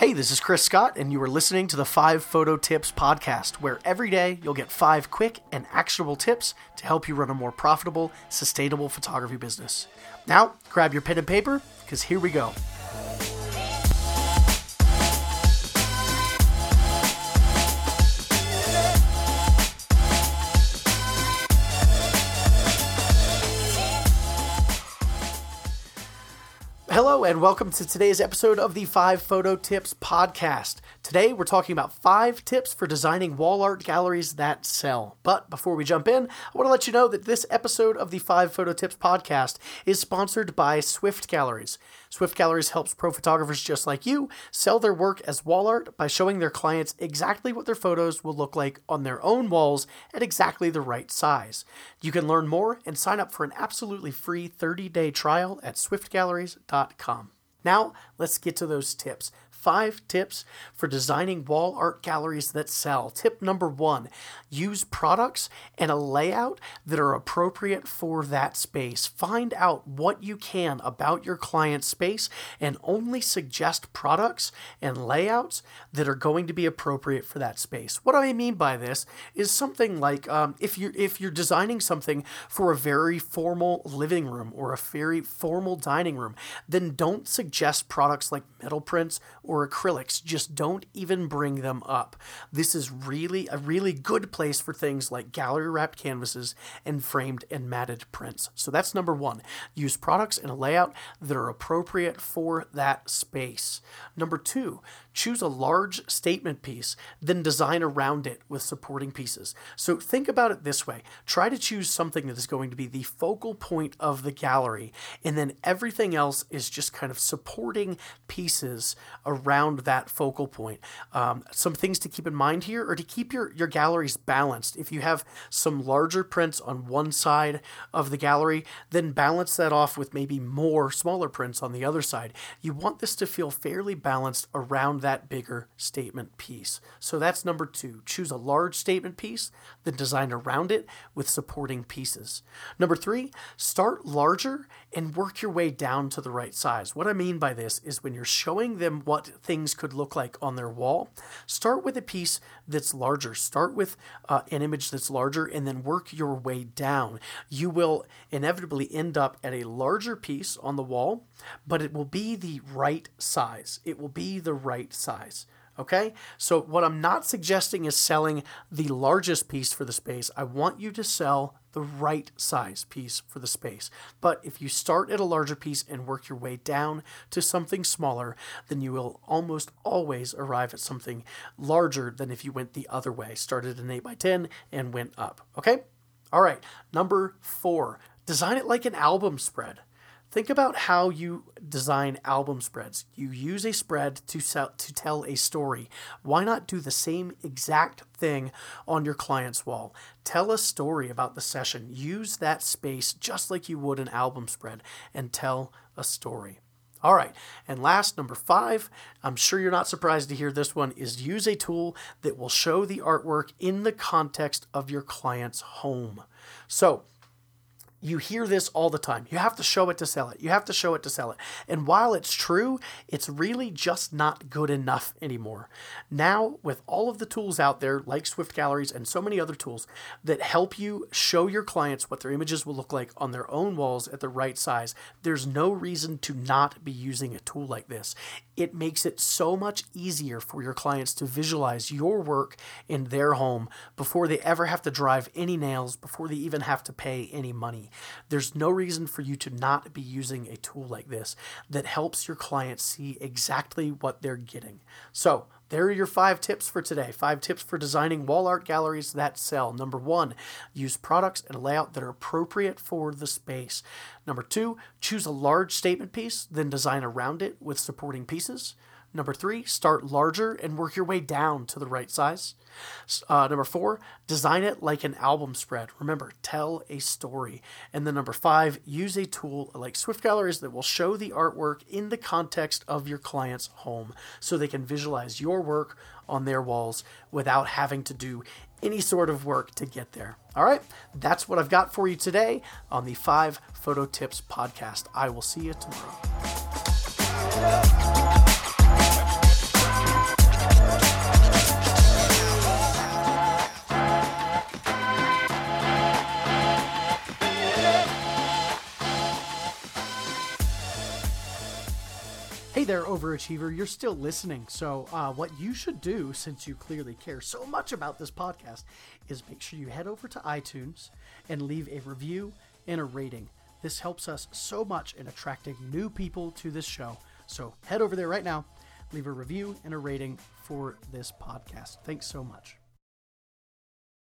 Hey, this is Chris Scott, and you are listening to the 5 Photo Tips podcast, where every day you'll get 5 quick and actionable tips to help you run a more profitable, sustainable photography business. Now, grab your pen and paper, because here we go. Hello, and welcome to today's episode of the 5 Photo Tips podcast. Today, we're talking about 5 tips for designing wall art galleries that sell. But before we jump in, I want to let you know that this episode of the 5 Photo Tips podcast is sponsored by Swift Galleries. Swift Galleries helps pro photographers just like you sell their work as wall art by showing their clients exactly what their photos will look like on their own walls at exactly the right size. You can learn more and sign up for an absolutely free 30 day trial at swiftgalleries.com. Now, let's get to those tips five tips for designing wall art galleries that sell. Tip number one use products and a layout that are appropriate for that space. Find out what you can about your client's space and only suggest products and layouts that are going to be appropriate for that space. What I mean by this is something like um, if you're if you're designing something for a very formal living room or a very formal dining room, then don't suggest products like metal prints or acrylics, just don't even bring them up. This is really a really good place for things like gallery wrapped canvases and framed and matted prints. So that's number one. Use products and a layout that are appropriate for that space. Number two, choose a large statement piece, then design around it with supporting pieces. So think about it this way try to choose something that is going to be the focal point of the gallery, and then everything else is just kind of supporting pieces around that focal point. Um, some things to keep in mind here are to keep your, your galleries balanced. If you have some larger prints on one side of the gallery, then balance that off with maybe more smaller prints on the other side. You want this to feel fairly balanced around that bigger statement piece. So that's number two. Choose a large statement piece, then design around it with supporting pieces. Number three, start larger and work your way down to the right size. What I mean by this is when you're showing them what things could look like on their wall, start with a piece that's larger. Start with uh, an image that's larger and then work your way down. You will inevitably end up at a larger piece on the wall, but it will be the right size. It will be the right size. Okay? So, what I'm not suggesting is selling the largest piece for the space. I want you to sell the right size piece for the space. But if you start at a larger piece and work your way down to something smaller, then you will almost always arrive at something larger than if you went the other way, started an 8 by 10 and went up. Okay? All right. Number four, design it like an album spread. Think about how you design album spreads. You use a spread to sell, to tell a story. Why not do the same exact thing on your client's wall? Tell a story about the session. Use that space just like you would an album spread and tell a story. All right, and last, number five, I'm sure you're not surprised to hear this one, is use a tool that will show the artwork in the context of your client's home. So, you hear this all the time. You have to show it to sell it. You have to show it to sell it. And while it's true, it's really just not good enough anymore. Now, with all of the tools out there, like Swift Galleries and so many other tools that help you show your clients what their images will look like on their own walls at the right size, there's no reason to not be using a tool like this. It makes it so much easier for your clients to visualize your work in their home before they ever have to drive any nails, before they even have to pay any money. There's no reason for you to not be using a tool like this that helps your clients see exactly what they're getting. So, there are your five tips for today. Five tips for designing wall art galleries that sell. Number one, use products and layout that are appropriate for the space. Number two, choose a large statement piece, then design around it with supporting pieces. Number three, start larger and work your way down to the right size. Uh, number four, design it like an album spread. Remember, tell a story. And then number five, use a tool like Swift Galleries that will show the artwork in the context of your client's home so they can visualize your work on their walls without having to do any sort of work to get there. All right, that's what I've got for you today on the Five Photo Tips podcast. I will see you tomorrow. There, overachiever. You're still listening. So, uh, what you should do, since you clearly care so much about this podcast, is make sure you head over to iTunes and leave a review and a rating. This helps us so much in attracting new people to this show. So, head over there right now, leave a review and a rating for this podcast. Thanks so much.